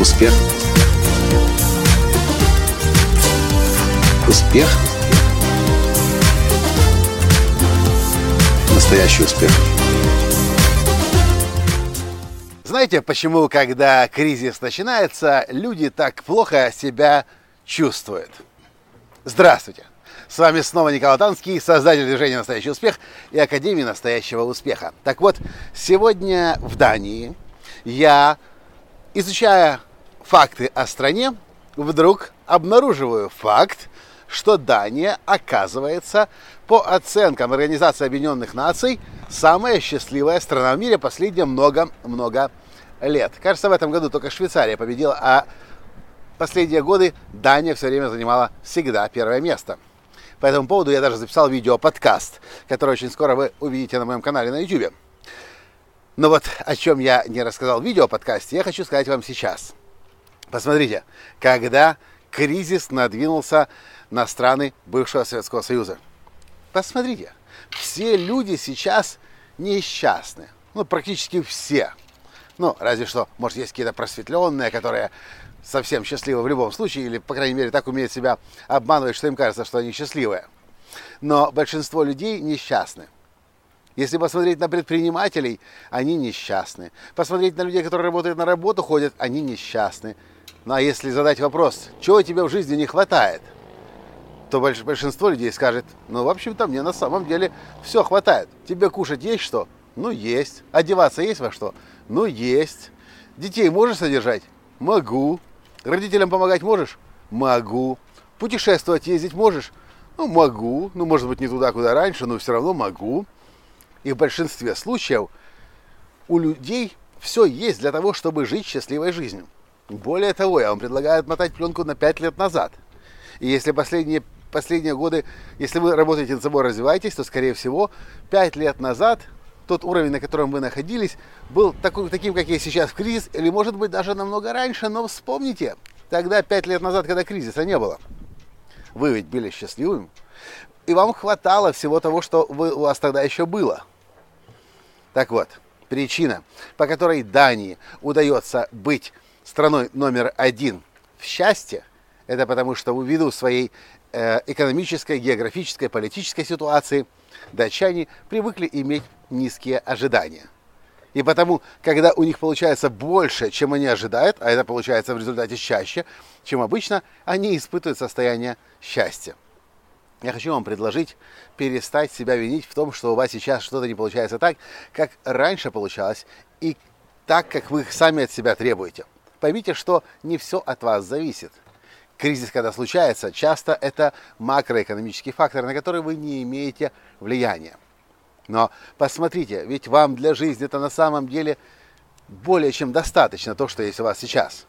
Успех. Успех. Настоящий успех. Знаете, почему, когда кризис начинается, люди так плохо себя чувствуют? Здравствуйте! С вами снова Николай Танский, создатель движения «Настоящий успех» и Академии настоящего успеха. Так вот, сегодня в Дании я, изучая факты о стране, вдруг обнаруживаю факт, что Дания, оказывается, по оценкам Организации Объединенных Наций, самая счастливая страна в мире последние много-много лет. Кажется, в этом году только Швейцария победила, а последние годы Дания все время занимала всегда первое место. По этому поводу я даже записал видео-подкаст, который очень скоро вы увидите на моем канале на YouTube. Но вот о чем я не рассказал в видео-подкасте, я хочу сказать вам сейчас – Посмотрите, когда кризис надвинулся на страны бывшего Советского Союза. Посмотрите, все люди сейчас несчастны. Ну, практически все. Ну, разве что, может, есть какие-то просветленные, которые совсем счастливы в любом случае, или, по крайней мере, так умеют себя обманывать, что им кажется, что они счастливые. Но большинство людей несчастны. Если посмотреть на предпринимателей, они несчастны. Посмотреть на людей, которые работают на работу, ходят, они несчастны. Ну а если задать вопрос, чего тебе в жизни не хватает, то большинство людей скажет, ну, в общем-то, мне на самом деле все хватает. Тебе кушать есть что? Ну, есть. Одеваться есть во что? Ну, есть. Детей можешь содержать? Могу. Родителям помогать можешь? Могу. Путешествовать, ездить можешь? Ну, могу. Ну, может быть, не туда, куда раньше, но все равно могу. И в большинстве случаев у людей все есть для того, чтобы жить счастливой жизнью. Более того, я вам предлагаю отмотать пленку на 5 лет назад. И если последние, последние годы, если вы работаете над собой, развиваетесь, то, скорее всего, 5 лет назад тот уровень, на котором вы находились, был такой, таким, как есть сейчас в кризис, или, может быть, даже намного раньше, но вспомните, тогда, 5 лет назад, когда кризиса не было, вы ведь были счастливым, и вам хватало всего того, что вы, у вас тогда еще было. Так вот, причина, по которой Дании удается быть страной номер один в счастье, это потому что ввиду своей э, экономической, географической, политической ситуации датчане привыкли иметь низкие ожидания. И потому, когда у них получается больше, чем они ожидают, а это получается в результате чаще, чем обычно, они испытывают состояние счастья. Я хочу вам предложить перестать себя винить в том, что у вас сейчас что-то не получается так, как раньше получалось, и так, как вы сами от себя требуете. Поймите, что не все от вас зависит. Кризис, когда случается, часто это макроэкономический фактор, на который вы не имеете влияния. Но посмотрите, ведь вам для жизни это на самом деле более чем достаточно то, что есть у вас сейчас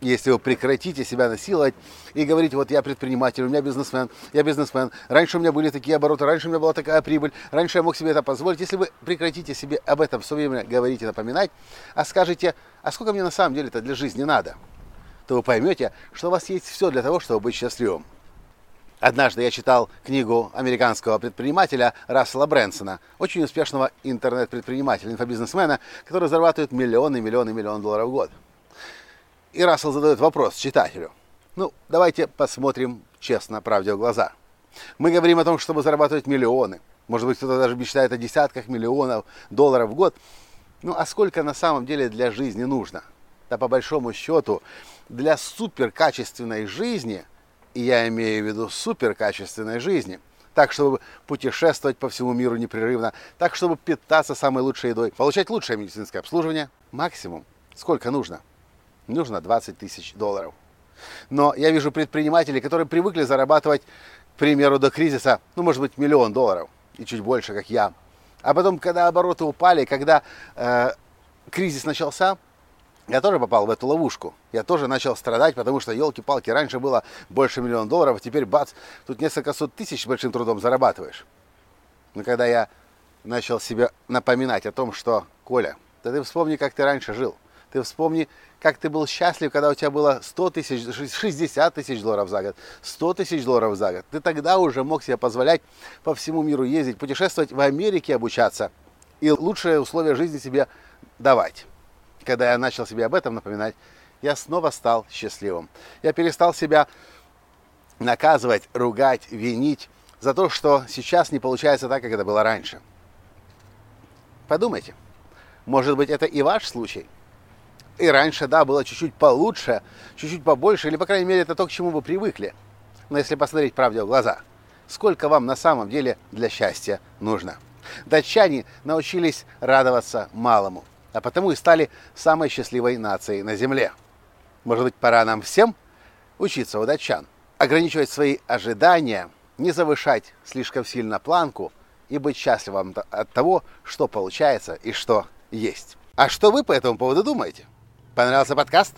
если вы прекратите себя насиловать и говорите, вот я предприниматель, у меня бизнесмен, я бизнесмен, раньше у меня были такие обороты, раньше у меня была такая прибыль, раньше я мог себе это позволить. Если вы прекратите себе об этом все время говорить и напоминать, а скажете, а сколько мне на самом деле это для жизни надо, то вы поймете, что у вас есть все для того, чтобы быть счастливым. Однажды я читал книгу американского предпринимателя Рассела Брэнсона, очень успешного интернет-предпринимателя, инфобизнесмена, который зарабатывает миллионы, миллионы, миллионы долларов в год. И Рассел задает вопрос читателю. Ну, давайте посмотрим честно правде в глаза. Мы говорим о том, чтобы зарабатывать миллионы. Может быть, кто-то даже мечтает о десятках миллионов долларов в год. Ну, а сколько на самом деле для жизни нужно? Да по большому счету, для суперкачественной жизни, и я имею в виду суперкачественной жизни, так, чтобы путешествовать по всему миру непрерывно, так, чтобы питаться самой лучшей едой, получать лучшее медицинское обслуживание, максимум, сколько нужно – нужно 20 тысяч долларов. Но я вижу предпринимателей, которые привыкли зарабатывать, к примеру, до кризиса, ну, может быть, миллион долларов и чуть больше, как я. А потом, когда обороты упали, когда э, кризис начался, я тоже попал в эту ловушку. Я тоже начал страдать, потому что, елки-палки, раньше было больше миллиона долларов, а теперь, бац, тут несколько сот тысяч большим трудом зарабатываешь. Но когда я начал себе напоминать о том, что, Коля, да ты вспомни, как ты раньше жил. Ты вспомни, как ты был счастлив, когда у тебя было 100 тысяч, 60 тысяч долларов за год, 100 тысяч долларов за год. Ты тогда уже мог себе позволять по всему миру ездить, путешествовать, в Америке обучаться и лучшие условия жизни себе давать. Когда я начал себе об этом напоминать, я снова стал счастливым. Я перестал себя наказывать, ругать, винить за то, что сейчас не получается так, как это было раньше. Подумайте, может быть, это и ваш случай? И раньше, да, было чуть-чуть получше, чуть-чуть побольше, или, по крайней мере, это то, к чему вы привыкли. Но если посмотреть правде в глаза, сколько вам на самом деле для счастья нужно? Датчане научились радоваться малому, а потому и стали самой счастливой нацией на Земле. Может быть, пора нам всем учиться у датчан, ограничивать свои ожидания, не завышать слишком сильно планку и быть счастливым от того, что получается и что есть. А что вы по этому поводу думаете? Понравился подкаст?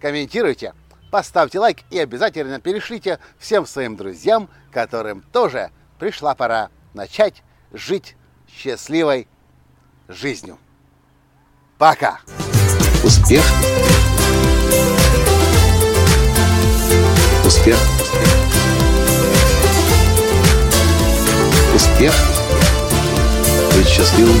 Комментируйте, поставьте лайк и обязательно перешлите всем своим друзьям, которым тоже пришла пора начать жить счастливой жизнью. Пока! Успех! Успех! Успех! Быть счастливым,